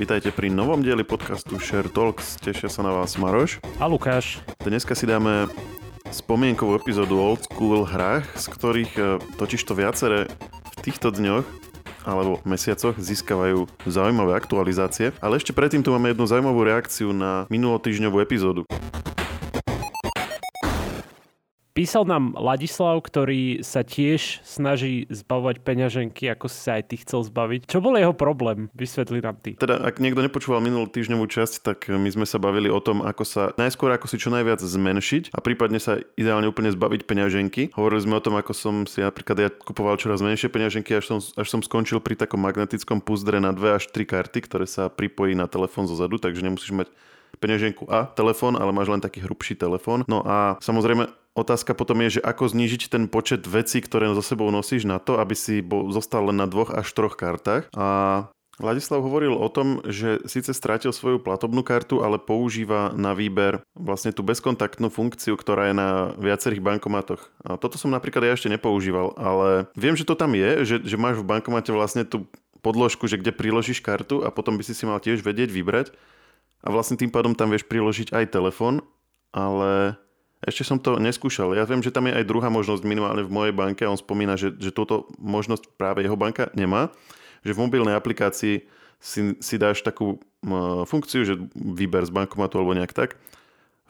Vítajte pri novom dieli podcastu Share Talks. Tešia sa na vás Maroš. A Lukáš. Dneska si dáme spomienkovú epizódu Old School hrách, z ktorých e, totiž to viaceré v týchto dňoch alebo mesiacoch získavajú zaujímavé aktualizácie. Ale ešte predtým tu máme jednu zaujímavú reakciu na minulotýžňovú epizódu. Písal nám Ladislav, ktorý sa tiež snaží zbavovať peňaženky, ako si sa aj ty chcel zbaviť. Čo bol jeho problém? Vysvetli nám ty. Teda, ak niekto nepočúval minulú týždňovú časť, tak my sme sa bavili o tom, ako sa najskôr ako si čo najviac zmenšiť a prípadne sa ideálne úplne zbaviť peňaženky. Hovorili sme o tom, ako som si napríklad ja kupoval čoraz menšie peňaženky, až som, až som skončil pri takom magnetickom púzdre na 2 až 3 karty, ktoré sa pripojí na telefón zozadu, takže nemusíš mať peňaženku a telefón, ale máš len taký hrubší telefón. No a samozrejme Otázka potom je, že ako znížiť ten počet vecí, ktoré so sebou nosíš na to, aby si bol, zostal len na dvoch až troch kartách. A Vladislav hovoril o tom, že síce strátil svoju platobnú kartu, ale používa na výber vlastne tú bezkontaktnú funkciu, ktorá je na viacerých bankomatoch. A toto som napríklad ja ešte nepoužíval, ale viem, že to tam je, že, že máš v bankomate vlastne tú podložku, že kde priložíš kartu a potom by si si mal tiež vedieť vybrať. A vlastne tým pádom tam vieš priložiť aj telefon, ale ešte som to neskúšal. Ja viem, že tam je aj druhá možnosť minimálne v mojej banke a on spomína, že, že túto možnosť práve jeho banka nemá. Že v mobilnej aplikácii si, si dáš takú uh, funkciu, že výber z bankomatu alebo nejak tak.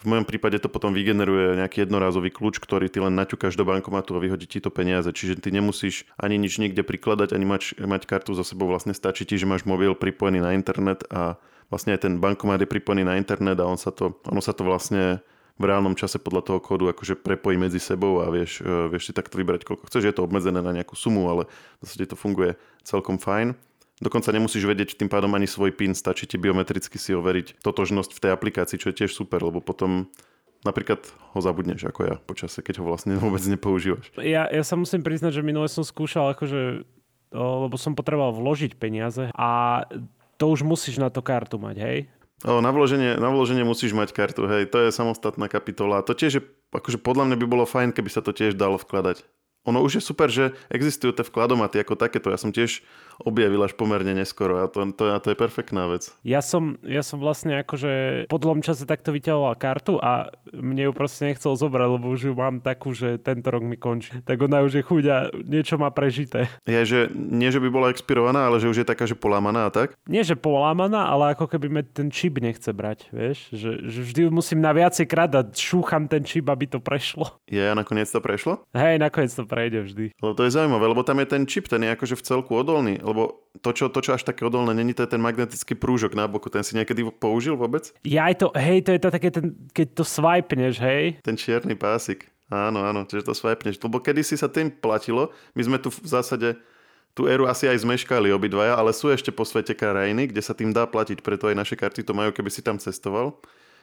V mojom prípade to potom vygeneruje nejaký jednorázový kľúč, ktorý ty len naťukáš do bankomatu a vyhodí ti to peniaze. Čiže ty nemusíš ani nič nikde prikladať, ani mať, mať kartu za sebou. Vlastne stačí ti, že máš mobil pripojený na internet a vlastne aj ten bankomat je pripojený na internet a on sa to, ono sa to vlastne v reálnom čase podľa toho kódu akože prepojí medzi sebou a vieš, e, vieš si takto vybrať koľko chceš. Je to obmedzené na nejakú sumu, ale v zásade to funguje celkom fajn. Dokonca nemusíš vedieť tým pádom ani svoj PIN, stačí ti biometricky si overiť totožnosť v tej aplikácii, čo je tiež super, lebo potom napríklad ho zabudneš ako ja počase, keď ho vlastne vôbec nepoužívaš. Ja, ja sa musím priznať, že minule som skúšal akože, lebo som potreboval vložiť peniaze a to už musíš na to kartu mať, hej? O, na, vloženie, na vloženie musíš mať kartu, hej, to je samostatná kapitola. To tiež je, akože podľa mňa by bolo fajn, keby sa to tiež dalo vkladať. Ono už je super, že existujú tie vkladomaty ako takéto. Ja som tiež objavil až pomerne neskoro a to, to, a to je perfektná vec. Ja som, ja som vlastne akože po dlhom čase takto vyťahoval kartu a mne ju proste nechcel zobrať, lebo už ju mám takú, že tento rok mi končí. Tak ona už je chuť a niečo má prežité. Je, že nie, že by bola expirovaná, ale že už je taká, že polámaná a tak? Nie, že polámaná, ale ako keby me ten čip nechce brať, vieš? Že, že vždy musím na viacej krát a šúcham ten čip, aby to prešlo. Je, a nakoniec to prešlo? Hej, nakoniec to prejde vždy. Lebo to je zaujímavé, lebo tam je ten čip, ten je akože v celku odolný lebo to čo, to, čo až také odolné není, to je ten magnetický prúžok na boku. Ten si niekedy použil vôbec? Ja aj to, hej, to je to také, ten, keď to swipeneš, hej? Ten čierny pásik. Áno, áno, čiže to swipeneš. Lebo kedy si sa tým platilo, my sme tu v zásade tú éru asi aj zmeškali obidvaja, ale sú ešte po svete krajiny, kde sa tým dá platiť, preto aj naše karty to majú, keby si tam cestoval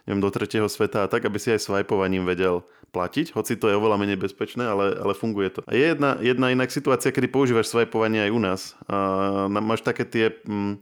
neviem, do tretieho sveta a tak, aby si aj swipeovaním vedel platiť, hoci to je oveľa menej bezpečné, ale, ale funguje to. A je jedna, jedna inak situácia, kedy používaš swipovanie aj u nás. A máš také tie, m, mm,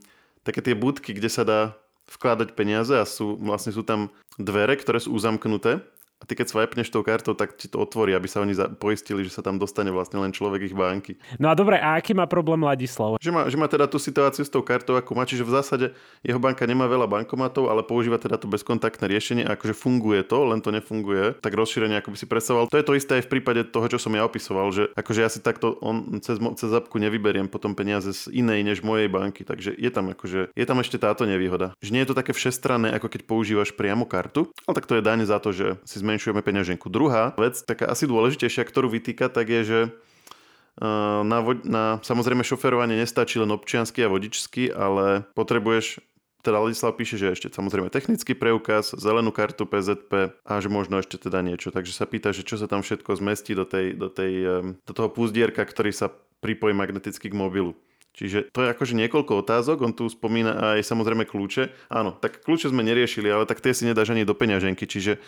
také tie budky, kde sa dá vkladať peniaze a sú, vlastne sú tam dvere, ktoré sú uzamknuté a ty keď swipneš tou kartou, tak ti to otvorí, aby sa oni poistili, že sa tam dostane vlastne len človek ich banky. No a dobre, a aký má problém Ladislav? Že má, že má teda tú situáciu s tou kartou, ako má, čiže v zásade jeho banka nemá veľa bankomatov, ale používa teda to bezkontaktné riešenie a akože funguje to, len to nefunguje, tak rozšírenie ako by si predstavoval. To je to isté aj v prípade toho, čo som ja opisoval, že akože ja si takto on cez, cez apku nevyberiem potom peniaze z inej než mojej banky, takže je tam akože, je tam ešte táto nevýhoda. Že nie je to také všestranné, ako keď používaš priamo kartu, ale tak to je daň za to, že si zmenšujeme peňaženku. Druhá vec, taká asi dôležitejšia, ktorú vytýka, tak je, že eh, na, na samozrejme šoferovanie nestačí len občiansky a vodičský, ale potrebuješ teda Ladislav píše, že ešte samozrejme technický preukaz, zelenú kartu PZP a že možno ešte teda niečo. Takže sa pýta, že čo sa tam všetko zmestí do, tej, do, tej, eh, do toho púzdierka, ktorý sa pripojí magneticky k mobilu. Čiže to je akože niekoľko otázok, on tu spomína aj samozrejme kľúče. Áno, tak kľúče sme neriešili, ale tak tie si nedáš ani do peňaženky, čiže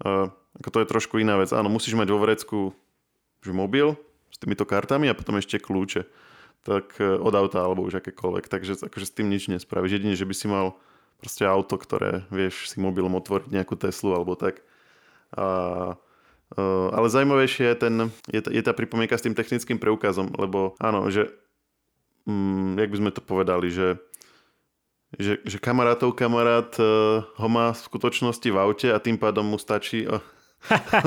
ako to je trošku iná vec. Áno, musíš mať vo vrecku že mobil s týmito kartami a potom ešte kľúče tak uh, od auta alebo už akékoľvek. Takže akože s tým nič nespravíš. Jedine, že by si mal proste auto, ktoré vieš si mobilom otvoriť nejakú Teslu alebo tak. A, uh, ale zaujímavejšie je, ten, je, je tá pripomienka s tým technickým preukazom, lebo áno, že mm, jak by sme to povedali, že Že, že kamarátov kamarát uh, ho má v skutočnosti v aute a tým pádom mu stačí uh,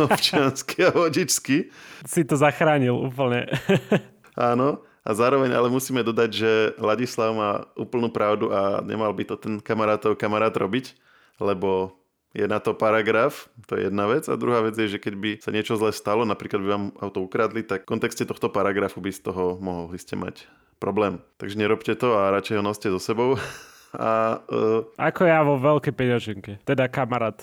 občiansky a vodičský. Si to zachránil úplne. Áno. A zároveň ale musíme dodať, že Ladislav má úplnú pravdu a nemal by to ten kamarátov kamarát robiť, lebo je na to paragraf, to je jedna vec. A druhá vec je, že keď by sa niečo zle stalo, napríklad by vám auto ukradli, tak v kontexte tohto paragrafu by z toho mohli ste mať problém. Takže nerobte to a radšej ho noste so sebou. A, uh, ako ja vo veľkej peňaženke, teda kamarát.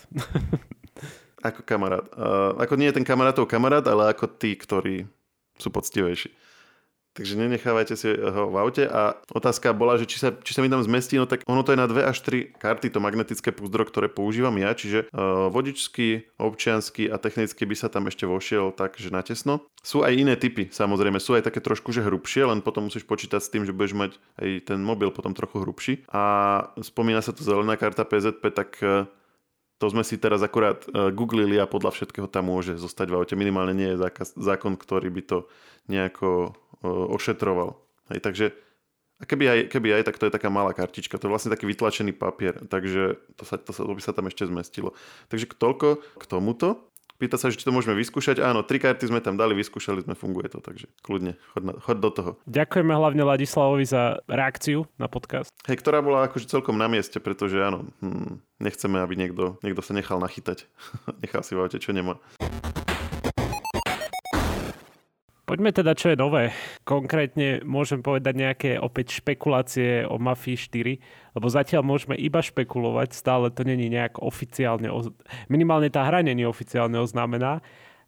ako kamarát. Uh, ako nie je ten kamarátov kamarát, ale ako tí, ktorí sú poctivejší. Takže nenechávajte si ho v aute a otázka bola, že či sa, či sa mi tam zmestí, no tak ono to je na 2 až 3 karty, to magnetické púzdro, ktoré používam ja, čiže uh, vodičský, občiansky a technicky by sa tam ešte vošiel tak, že natesno. Sú aj iné typy, samozrejme, sú aj také trošku, že hrubšie, len potom musíš počítať s tým, že budeš mať aj ten mobil potom trochu hrubší. A spomína sa tu zelená karta PZP, tak uh, to sme si teraz akurát uh, googlili a podľa všetkého tam môže zostať v aute. Minimálne nie je zákaz, zákon, ktorý by to nejako ošetroval. Hej, takže a keby aj, keby aj, tak to je taká malá kartička. To je vlastne taký vytlačený papier, takže to, sa, to, sa, to by sa tam ešte zmestilo. Takže toľko k tomuto. Pýta sa, že či to môžeme vyskúšať. Áno, tri karty sme tam dali, vyskúšali sme, funguje to, takže kľudne, chod, na, chod do toho. Ďakujeme hlavne Ladislavovi za reakciu na podcast. Hej, ktorá bola akože celkom na mieste, pretože áno, hm, nechceme, aby niekto, niekto sa nechal nachytať. nechal si v aute, čo nemá. Poďme teda, čo je nové. Konkrétne môžem povedať nejaké opäť špekulácie o Mafii 4, lebo zatiaľ môžeme iba špekulovať, stále to není nejak oficiálne, minimálne tá hra není oficiálne oznámená,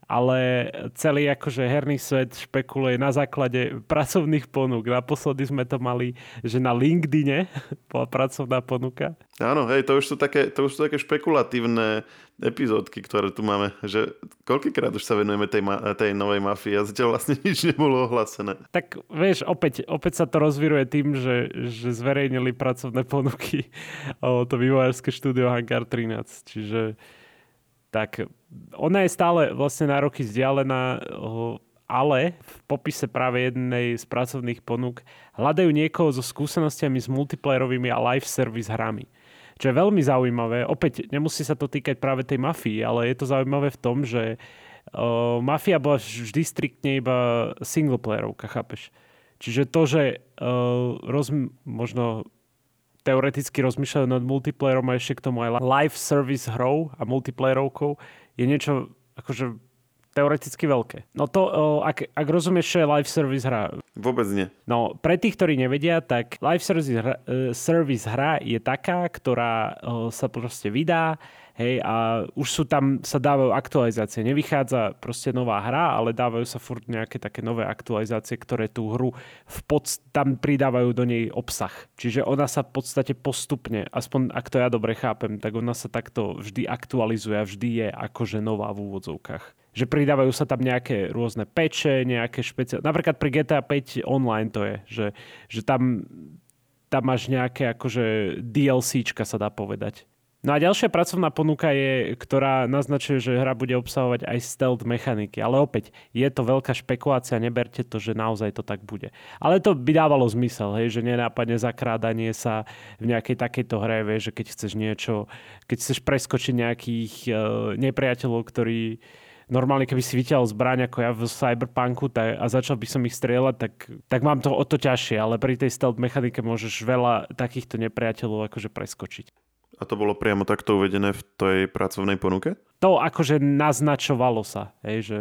ale celý akože herný svet špekuluje na základe pracovných ponúk. Naposledy sme to mali, že na LinkedIne bola pracovná ponuka. Áno, hej, to už sú také, to už sú také špekulatívne epizódky, ktoré tu máme, že koľkýkrát už sa venujeme tej, ma- tej novej mafii a zatiaľ vlastne nič nebolo ohlasené. Tak vieš, opäť, opäť sa to rozviruje tým, že, že zverejnili pracovné ponuky o to vývojárske štúdio Hangar 13, čiže tak ona je stále vlastne na roky vzdialená, ale v popise práve jednej z pracovných ponúk hľadajú niekoho so skúsenostiami s multiplayerovými a live service hrami. Čo je veľmi zaujímavé. Opäť, nemusí sa to týkať práve tej mafii, ale je to zaujímavé v tom, že uh, mafia bola vždy striktne iba singleplayerovka, chápeš? Čiže to, že uh, roz, možno teoreticky rozmýšľajú nad multiplayerom a ešte k tomu aj live service hrou a multiplayerovkou, je niečo akože teoreticky veľké. No to, ak, ak rozumieš, čo je live service hra. Vôbec nie. No, pre tých, ktorí nevedia, tak live service hra, e, service hra je taká, ktorá sa proste vydá, Hej, a už sú tam, sa dávajú aktualizácie. Nevychádza proste nová hra, ale dávajú sa furt nejaké také nové aktualizácie, ktoré tú hru v pod, tam pridávajú do nej obsah. Čiže ona sa v podstate postupne, aspoň ak to ja dobre chápem, tak ona sa takto vždy aktualizuje a vždy je akože nová v úvodzovkách že pridávajú sa tam nejaké rôzne peče, nejaké špeciálne... Napríklad pri GTA 5 online to je, že, že tam, tam máš nejaké akože DLCčka sa dá povedať. No a ďalšia pracovná ponuka je, ktorá naznačuje, že hra bude obsahovať aj stealth mechaniky. Ale opäť, je to veľká špekulácia, neberte to, že naozaj to tak bude. Ale to by dávalo zmysel, hej, že nenápadne zakrádanie sa v nejakej takejto hre, vieš, že keď chceš niečo, keď chceš preskočiť nejakých uh, nepriateľov, ktorí normálne keby si vyťahol zbraň ako ja v Cyberpunku tak, a začal by som ich strieľať, tak, tak mám to o to ťažšie, ale pri tej stealth mechanike môžeš veľa takýchto nepriateľov akože preskočiť. A to bolo priamo takto uvedené v tej pracovnej ponuke? To akože naznačovalo sa, hej, že,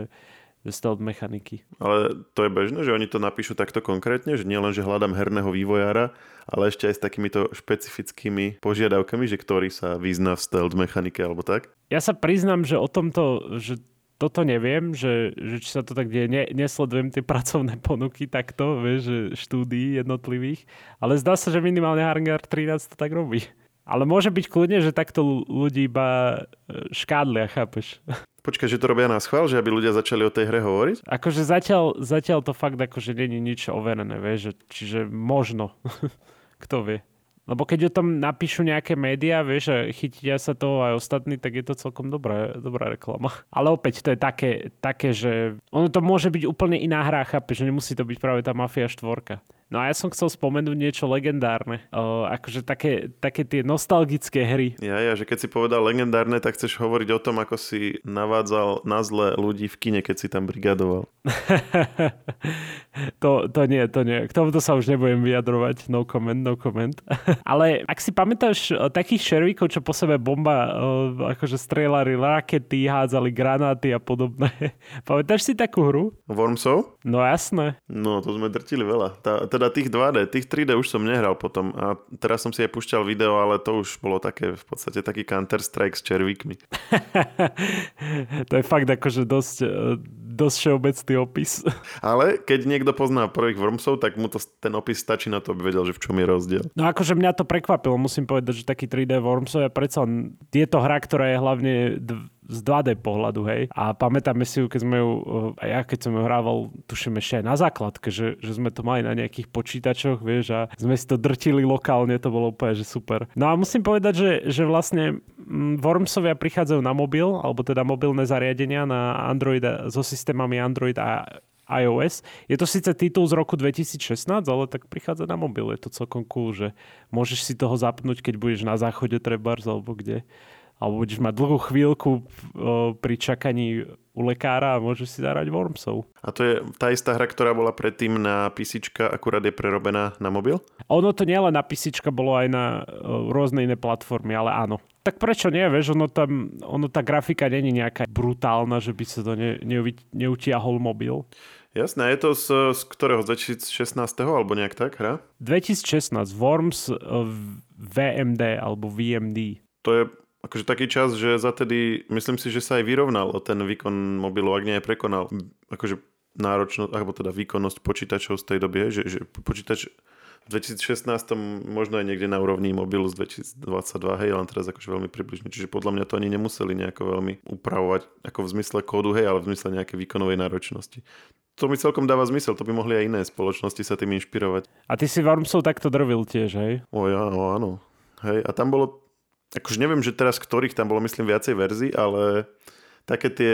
že stealth mechaniky. Ale to je bežné, že oni to napíšu takto konkrétne, že nie len, že hľadám herného vývojára, ale ešte aj s takýmito špecifickými požiadavkami, že ktorý sa vyzná v stealth mechanike alebo tak? Ja sa priznám, že o tomto, že toto neviem, že, že či sa to tak deje. Ne, nesledujem tie pracovné ponuky takto, vieš, že štúdií jednotlivých, ale zdá sa, že minimálne Hangar 13 to tak robí. Ale môže byť kľudne, že takto ľudí iba e, škádlia, chápeš? Počkaj, že to robia na schvál, že aby ľudia začali o tej hre hovoriť? Akože zatiaľ, zatiaľ to fakt akože není nič overené, vieš, že, čiže možno. Kto vie. Lebo keď o tom napíšu nejaké médiá, vieš, a chytia sa toho aj ostatní, tak je to celkom dobrá, dobrá reklama. Ale opäť to je také, také, že ono to môže byť úplne iná hra, chápeš, že nemusí to byť práve tá Mafia štvorka. No a ja som chcel spomenúť niečo legendárne. O, akože také, také tie nostalgické hry. Ja, ja, že keď si povedal legendárne, tak chceš hovoriť o tom, ako si navádzal na zle ľudí v kine, keď si tam brigadoval. to, to nie, to nie. K tomuto sa už nebudem vyjadrovať. No comment, no comment. Ale ak si pamätáš takých šervíkov, čo po sebe bomba, akože strelali rakety, hádzali granáty a podobné. Pamätáš si takú hru? Wormsov? No jasné. No, to sme drtili veľa. Tá, teda tých 2D, tých 3D už som nehral potom a teraz som si aj pušťal video, ale to už bolo také v podstate taký Counter-Strike s červíkmi. to je fakt akože dosť, dosť všeobecný opis. Ale keď niekto pozná prvých Wormsov, tak mu to, ten opis stačí na to, aby vedel, že v čom je rozdiel. No akože mňa to prekvapilo, musím povedať, že taký 3D Wormsov je predsa je to hra, ktorá je hlavne z 2D pohľadu, hej. A pamätáme si ju, keď sme ju, eh, aj ja keď som ju hrával, tuším ešte aj na základke, že, že sme to mali na nejakých počítačoch, vieš, a sme si to drtili lokálne, to bolo úplne, že super. No a musím povedať, že, že vlastne mm, Wormsovia prichádzajú na mobil, alebo teda mobilné zariadenia na Android so systémami Android a iOS. Je to síce titul z roku 2016, ale tak prichádza na mobil. Je to celkom cool, že môžeš si toho zapnúť, keď budeš na záchode trebárs alebo kde alebo budeš mať dlhú chvíľku pri čakaní u lekára a môžeš si zahrať Wormsov. A to je tá istá hra, ktorá bola predtým na PC, akurát je prerobená na mobil? Ono to nielen na PC, bolo aj na rôzne iné platformy, ale áno. Tak prečo nie, vieš, ono tam, ono tá grafika není nejaká brutálna, že by sa to ne, ne, neutiahol mobil. Jasné, je to z, z ktorého? Z 2016. alebo nejak tak hra? 2016, Worms VMD alebo VMD. To je akože taký čas, že za tedy, myslím si, že sa aj vyrovnal o ten výkon mobilu, ak nie aj prekonal. Akože náročnosť, alebo teda výkonnosť počítačov z tej doby, že, že počítač v 2016 možno aj niekde na úrovni mobilu z 2022, hej, len teraz akože veľmi približne. Čiže podľa mňa to ani nemuseli nejako veľmi upravovať ako v zmysle kódu, hej, ale v zmysle nejakej výkonovej náročnosti. To mi celkom dáva zmysel, to by mohli aj iné spoločnosti sa tým inšpirovať. A ty si Wormsov takto drvil tiež, hej? O ja, no áno. Hej, a tam bolo akože neviem, že teraz ktorých tam bolo, myslím, viacej verzií, ale také tie,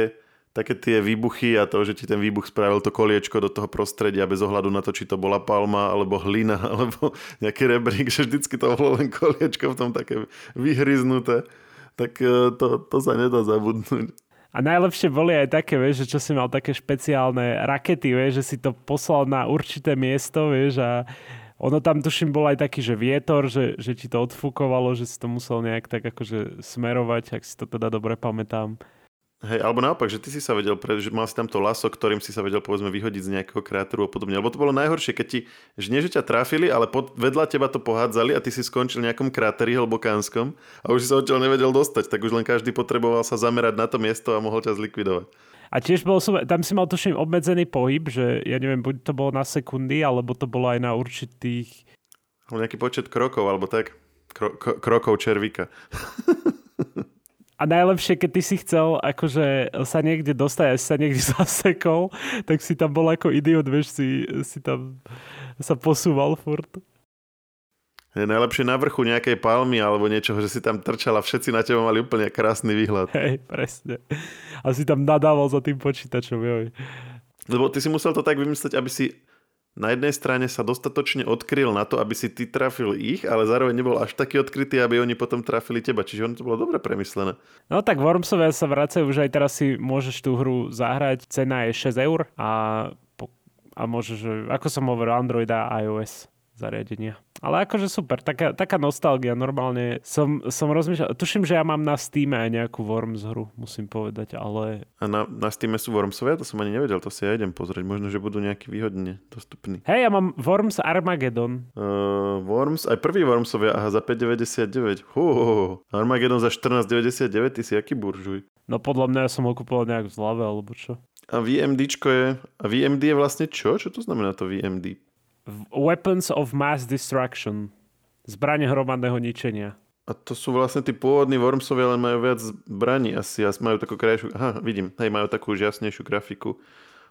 také tie výbuchy a to, že ti ten výbuch spravil to koliečko do toho prostredia bez ohľadu na to, či to bola palma, alebo hlina, alebo nejaký rebrík, že vždycky to bolo len koliečko v tom také vyhryznuté, tak e, to, to sa nedá zabudnúť. A najlepšie boli aj také, vieš, že čo si mal také špeciálne rakety, vieš, že si to poslal na určité miesto, vieš, a ono tam tuším bol aj taký, že vietor, že, že ti to odfúkovalo, že si to musel nejak tak akože smerovať, ak si to teda dobre pamätám. Hej, alebo naopak, že ty si sa vedel, že mal si tam to laso, ktorým si sa vedel povedzme vyhodiť z nejakého kráteru a podobne. Lebo to bolo najhoršie, keď ti, že nie, že ťa trafili, ale pod, vedľa teba to pohádzali a ty si skončil v nejakom kráteri hlbokánskom a už si sa odtiaľ nevedel dostať, tak už len každý potreboval sa zamerať na to miesto a mohol ťa zlikvidovať. A tiež bol som, tam si mal tuším obmedzený pohyb, že ja neviem, buď to bolo na sekundy, alebo to bolo aj na určitých... Nejaký počet krokov, alebo tak. Kro, krokov červíka. A najlepšie, keď ty si chcel akože sa niekde dostať, až sa niekde zasekol, tak si tam bol ako idiot, vieš, si, si tam sa posúval furt. Je najlepšie na vrchu nejakej palmy alebo niečoho, že si tam trčala, všetci na teba mali úplne krásny výhľad. Hej, presne. A si tam nadával za tým počítačom, joj. Lebo ty si musel to tak vymyslieť, aby si na jednej strane sa dostatočne odkryl na to, aby si ty trafil ich, ale zároveň nebol až taký odkrytý, aby oni potom trafili teba. Čiže ono to bolo dobre premyslené. No tak Wormsovia sa vracajú, už aj teraz si môžeš tú hru zahrať. Cena je 6 eur a, a môžeš, ako som hovoril, Android a iOS zariadenia. Ale akože super, taká, taká nostalgia. Normálne som, som rozmýšľal, tuším, že ja mám na Steam aj nejakú Worms hru, musím povedať, ale... A na, na Steam sú Wormsovia? To som ani nevedel, to si ja idem pozrieť. Možno, že budú nejaký výhodne dostupní. Hej, ja mám Worms Armageddon. Uh, Worms, aj prvý Wormsovia, aha, za 5,99. Hú, Armageddon za 14,99, ty si aký buržuj? No podľa mňa ja som ho kúpoval nejak v zlave, alebo čo. A VMDčko je... A VMD je vlastne čo? Čo to znamená to VMD? Weapons of Mass Destruction. Zbranie hromadného ničenia. A to sú vlastne tí pôvodní Wormsovia, len majú viac zbraní asi a majú takú krajšiu... Aha, vidím. Hej, majú takú jasnejšiu grafiku,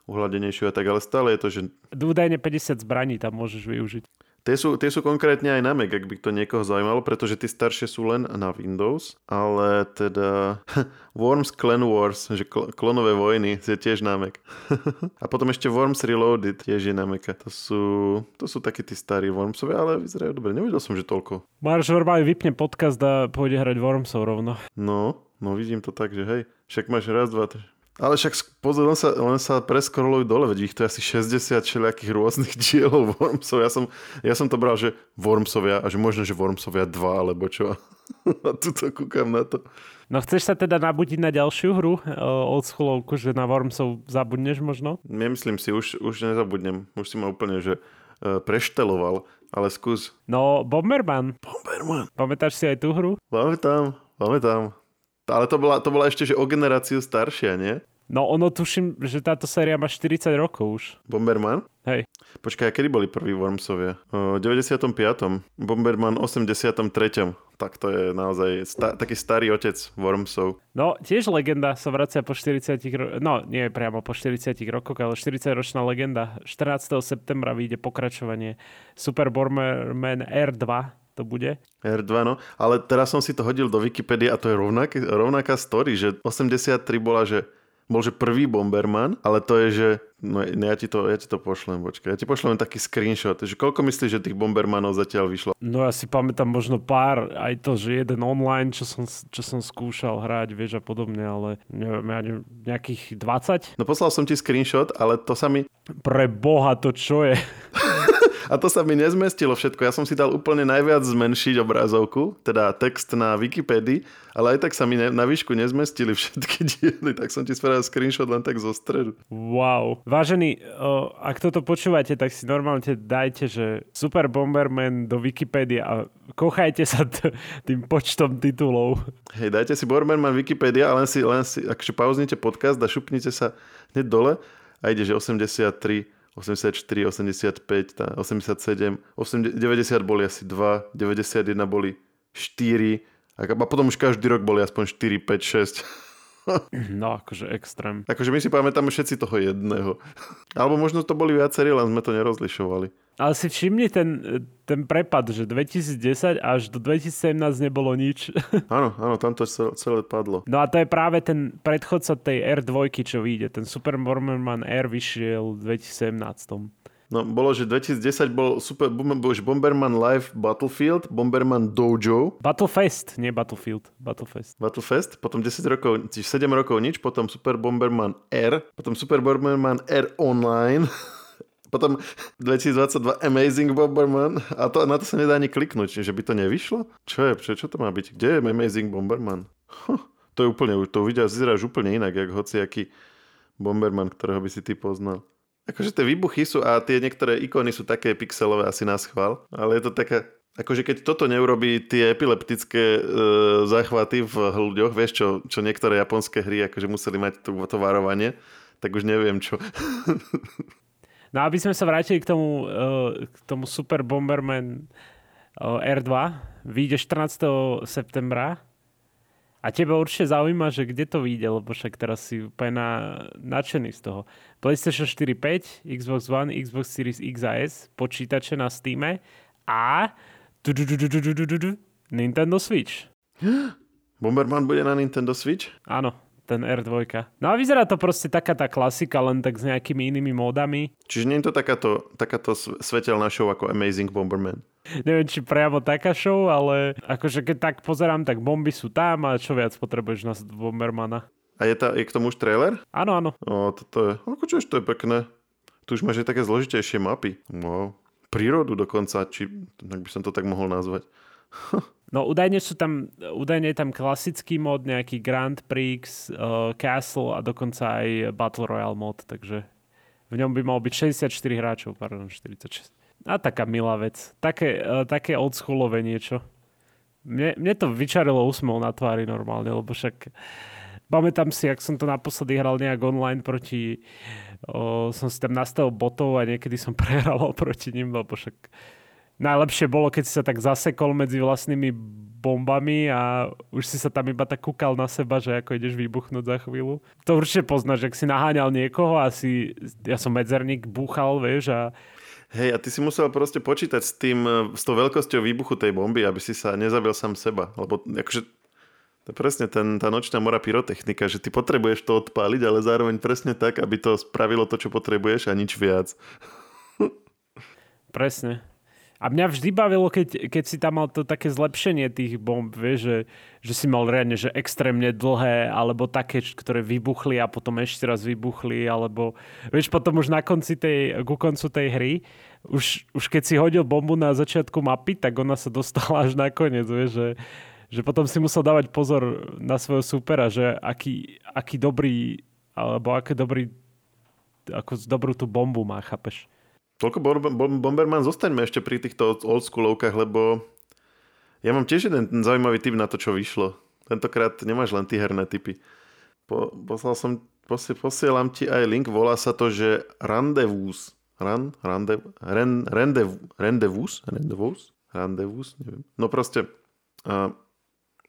uhladenejšiu a tak, ale stále je to, že... Údajne 50 zbraní tam môžeš využiť. Tie sú, tie sú konkrétne aj na Mac, ak by to niekoho zaujímalo, pretože tie staršie sú len na Windows, ale teda Worms Clan Wars, že kl- klonové vojny, je tiež na Mac. a potom ešte Worms Reloaded tiež je na Mac. To sú, to sú takí tí starí Wormsovia, ale vyzerajú dobre. Nevedel som, že toľko. Marš normálne vypne podcast a pôjde hrať Wormsov rovno. No, no vidím to tak, že hej, však máš raz, dva, tri, ale však pozor, len sa, len sa preskrolujú dole, veď ich to je asi 60 všelijakých rôznych dielov Wormsov. Ja som, ja som to bral, že Wormsovia a že možno, že Wormsovia 2 alebo čo. A tu to kúkam na to. No chceš sa teda nabudiť na ďalšiu hru od schoolovku, že na Wormsov zabudneš možno? Nemyslím si, už, už nezabudnem. Už si ma úplne, že uh, prešteloval, ale skús. No, Bomberman. Bomberman. Pamätáš si aj tú hru? Pamätám, pamätám. Ale to bola, to bola ešte, že o generáciu staršia, nie? No ono tuším, že táto séria má 40 rokov už. Bomberman? Hej. Počkaj, kedy boli prví Wormsovia? V 95. Bomberman 83. Tak to je naozaj sta- taký starý otec Wormsov. No, tiež legenda sa vracia po 40 ro- No, nie priamo po 40 rokoch, ale 40-ročná legenda. 14. septembra vyjde pokračovanie Super Bomberman R2 to bude. R2, no. Ale teraz som si to hodil do Wikipedie a to je rovnaké, rovnaká story, že 83 bola, že bol, že prvý Bomberman, ale to je, že no, ja, ti to, ja ti to pošlem, počkaj. Ja ti pošlem taký screenshot, že koľko myslíš, že tých Bombermanov zatiaľ vyšlo? No ja si pamätám možno pár, aj to, že jeden online, čo som, čo som skúšal hrať, vieš a podobne, ale neviem, ja neviem, nejakých 20? No poslal som ti screenshot, ale to sa mi... Pre boha, to čo je? A to sa mi nezmestilo všetko. Ja som si dal úplne najviac zmenšiť obrazovku, teda text na Wikipedii, ale aj tak sa mi ne, na výšku nezmestili všetky diely, tak som ti spravil screenshot len tak zo stredu. Wow. Vážení, o, ak toto počúvate, tak si normálne dajte, že Super Bomberman do Wikipédie a kochajte sa t- tým počtom titulov. Hej, dajte si Bomberman Wikipedia a len si, len si akže pauznite podcast a šupnite sa hneď dole a ide, že 83 84, 85, tá 87, 80, 90 boli asi 2, 91 boli 4 a potom už každý rok boli aspoň 4, 5, 6. No, akože extrém. Akože my si pamätáme všetci toho jedného. Alebo možno to boli viacerí, len sme to nerozlišovali. Ale si všimni ten, ten prepad, že 2010 až do 2017 nebolo nič. Áno, áno, tam to celé padlo. No a to je práve ten predchodca tej R2, čo vyjde. Ten Super Bomberman R vyšiel v 2017. No, bolo, že 2010 bol super, bol Bomberman Live Battlefield, Bomberman Dojo. Battlefest, nie Battlefield, Battlefest. Battlefest, potom 10 rokov, 7 rokov nič, potom Super Bomberman R, potom Super Bomberman R Online, potom 2022 Amazing Bomberman a to, na to sa nedá ani kliknúť, že by to nevyšlo? Čo je, čo, čo to má byť? Kde je Amazing Bomberman? Huh, to je úplne, to vidia, vyzeráš úplne inak, jak hociaký Bomberman, ktorého by si ty poznal. Akože tie výbuchy sú a tie niektoré ikony sú také pixelové asi na schvál, ale je to taká, akože keď toto neurobí tie epileptické e, záchvaty v ľuďoch, vieš čo, čo niektoré japonské hry akože museli mať to, to varovanie, tak už neviem čo. No aby sme sa vrátili k tomu, e, k tomu Super Bomberman e, R2, vyjde 14. septembra a teba určite zaujíma, že kde to vyjde, lebo však teraz si úplne na, nadšený z toho. PlayStation 4 5, Xbox One, Xbox Series X a S, počítače na Steam a Nintendo Switch. Bomberman bude na Nintendo Switch? Áno, ten R2. No a vyzerá to proste taká tá klasika, len tak s nejakými inými módami. Čiže nie je to takáto, takáto svetelná show ako Amazing Bomberman? Neviem, či priamo taká show, ale akože keď tak pozerám, tak bomby sú tam a čo viac potrebuješ na Bombermana. A je, tá, je k tomu už trailer? Áno, áno. O, toto je, ako čo to je pekné. Tu už máš aj také zložitejšie mapy. Wow. Prírodu dokonca, či tak by som to tak mohol nazvať. No údajne sú tam, údajne je tam klasický mod, nejaký Grand Prix, uh, Castle a dokonca aj Battle Royale mod, takže v ňom by malo byť 64 hráčov, pardon, 46. A taká milá vec. Také, uh, také oldschoolové niečo. Mne, mne to vyčarilo úsmev na tvári normálne, lebo však pamätám si, ak som to naposledy hral nejak online proti... O, som si tam nastavil botov a niekedy som prehral proti ním, lebo však najlepšie bolo, keď si sa tak zasekol medzi vlastnými bombami a už si sa tam iba tak kúkal na seba, že ako ideš vybuchnúť za chvíľu. To určite poznáš, ak si naháňal niekoho a si, ja som medzerník, búchal, vieš, a Hej, a ty si musel proste počítať s tým, e, s tou veľkosťou výbuchu tej bomby, aby si sa nezabil sám seba. Lebo akože to je presne ten, tá nočná mora pyrotechnika, že ty potrebuješ to odpáliť, ale zároveň presne tak, aby to spravilo to, čo potrebuješ a nič viac. Presne. A mňa vždy bavilo, keď, keď si tam mal to také zlepšenie tých bomb, vieš, že, že si mal reálne, že extrémne dlhé, alebo také, ktoré vybuchli a potom ešte raz vybuchli, alebo vieš, potom už na konci tej, ku koncu tej hry, už, už keď si hodil bombu na začiatku mapy, tak ona sa dostala až na koniec, vieš, že, že potom si musel dávať pozor na svojho supera, že aký, aký dobrý, alebo aký dobrý, ako dobrú tú bombu má, chápeš? Toľko Bomberman, zostaňme ešte pri týchto oldschoolovkách, lebo ja mám tiež jeden zaujímavý typ na to, čo vyšlo. Tentokrát nemáš len ty herné typy. Po, poslal som, posi, posielam ti aj link, volá sa to, že Rendezvous. Ran, rande, ren, rendev, rendezvous? Rendezvous? Rendezvous? Neviem. No proste uh,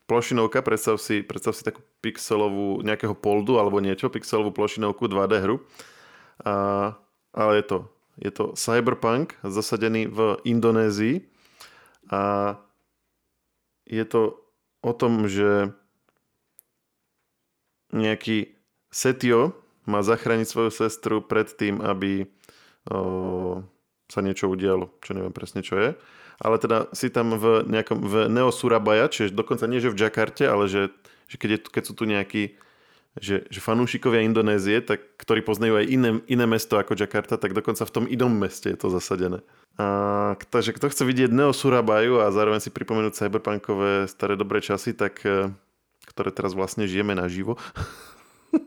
plošinovka, predstav si, predstav si takú pixelovú nejakého poldu alebo niečo, pixelovú plošinovku 2D hru. Uh, ale je to je to cyberpunk zasadený v Indonézii a je to o tom, že nejaký Setio má zachrániť svoju sestru pred tým, aby o, sa niečo udialo, čo neviem presne čo je. Ale teda si tam v nejakom, v Neo čiže dokonca nie, že v Jakarte, ale že, že keď, je, keď sú tu nejakí že, že fanúšikovia Indonézie, tak, ktorí poznajú aj iné, iné mesto ako Jakarta, tak dokonca v tom inom meste je to zasadené. A, takže kto chce vidieť Neo Surabaju a zároveň si pripomenúť cyberpunkové staré dobré časy, tak, e, ktoré teraz vlastne žijeme naživo,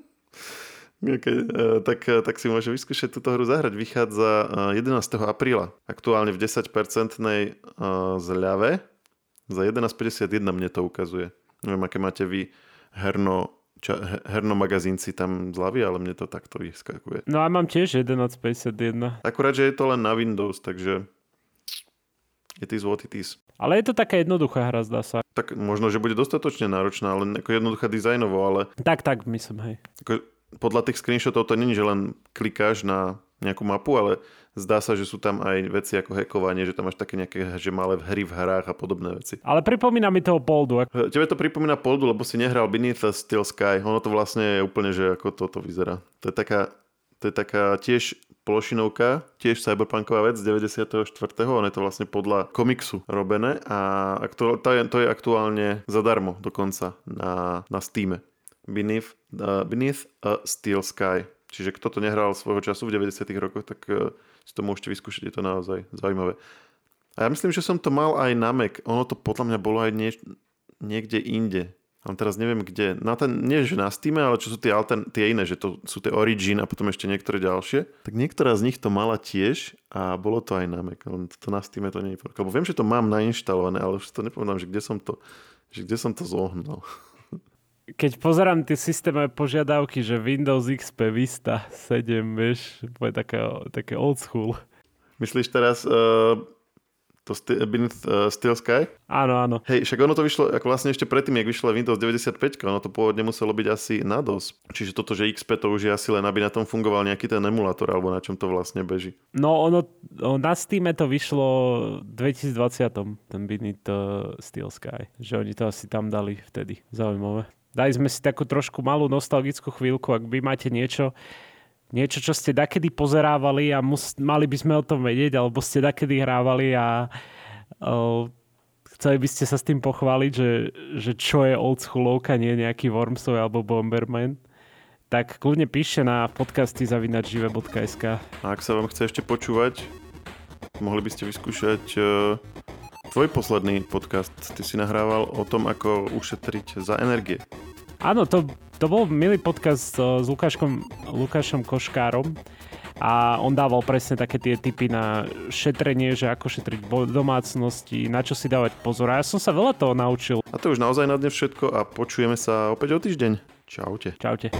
okay, e, tak, e, tak si môže vyskúšať túto hru zahrať. Vychádza 11. apríla, aktuálne v 10-percentnej zľave. Za 11,51 mne to ukazuje. Neviem, aké máte vy herno ča, herno magazín si tam zľavy, ale mne to takto vyskakuje. No a mám tiež 1151. Akurát, že je to len na Windows, takže it is what it is. Ale je to taká jednoduchá hra, zdá sa. Tak možno, že bude dostatočne náročná, ale ako jednoduchá dizajnovo, ale... Tak, tak, myslím, hej. Ako, podľa tých screenshotov to není, že len klikáš na nejakú mapu, ale zdá sa, že sú tam aj veci ako hackovanie, že tam máš také nejaké že malé hry v hrách a podobné veci. Ale pripomína mi toho Poldu. Tebe to pripomína Poldu, lebo si nehral Beneath the Steel Sky. Ono to vlastne je úplne, že ako toto vyzerá. To je taká, to je taká tiež plošinovka, tiež cyberpunková vec z 94. Ono je to vlastne podľa komiksu robené a to, to, je, to je aktuálne zadarmo dokonca na, na Steam. Beneath, uh, Beneath a Steel Sky. Čiže kto to nehral svojho času v 90. rokoch, tak uh, si to môžete vyskúšať, je to naozaj zaujímavé. A ja myslím, že som to mal aj na Mac. Ono to podľa mňa bolo aj nie, niekde inde. Ale teraz neviem kde. Na ten, nie že na Steam, ale čo sú tie, altern, tie iné, že to sú tie Origin a potom ešte niektoré ďalšie. Tak niektorá z nich to mala tiež a bolo to aj na Mac. Len to na Steam to nie je. Lebo viem, že to mám nainštalované, ale už to nepovedám, že kde som to, že kde som to zohnal. Keď pozerám tie systémové požiadavky, že Windows XP Vista 7, vieš, to je také, také old school. Myslíš teraz uh, to st- uh, Steel Sky? Áno, áno. Hej, však ono to vyšlo, ako vlastne ešte predtým, jak vyšlo Windows 95, ono to pôvodne muselo byť asi na DOS. Čiže toto, že XP to už je asi len, aby na tom fungoval nejaký ten emulátor, alebo na čom to vlastne beží. No ono, na Steam to vyšlo v 2020, ten Beneath Steel Sky. Že oni to asi tam dali vtedy. Zaujímavé. Dali sme si takú trošku malú nostalgickú chvíľku, ak vy máte niečo, niečo, čo ste dakedy pozerávali a mus, mali by sme o tom vedieť, alebo ste dakedy hrávali a uh, chceli by ste sa s tým pochváliť, že, že čo je old schoolovka, nie nejaký Wormsov alebo Bomberman, tak kľudne píšte na podcasty zavinačžive.sk. A ak sa vám chce ešte počúvať, mohli by ste vyskúšať uh, tvoj posledný podcast. Ty si nahrával o tom, ako ušetriť za energie. Áno, to, to bol milý podcast s Lukáškom, Lukášom Koškárom a on dával presne také tie typy na šetrenie, že ako šetriť v domácnosti, na čo si dávať pozor. A ja som sa veľa toho naučil. A to už naozaj na dnes všetko a počujeme sa opäť o týždeň. Čaute. Čaute.